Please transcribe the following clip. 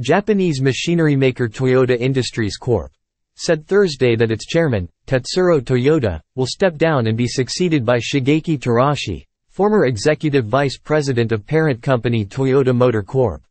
Japanese machinery maker Toyota Industries Corp. said Thursday that its chairman, Tetsuro Toyoda, will step down and be succeeded by Shigeki Terashi, former executive vice president of parent company Toyota Motor Corp.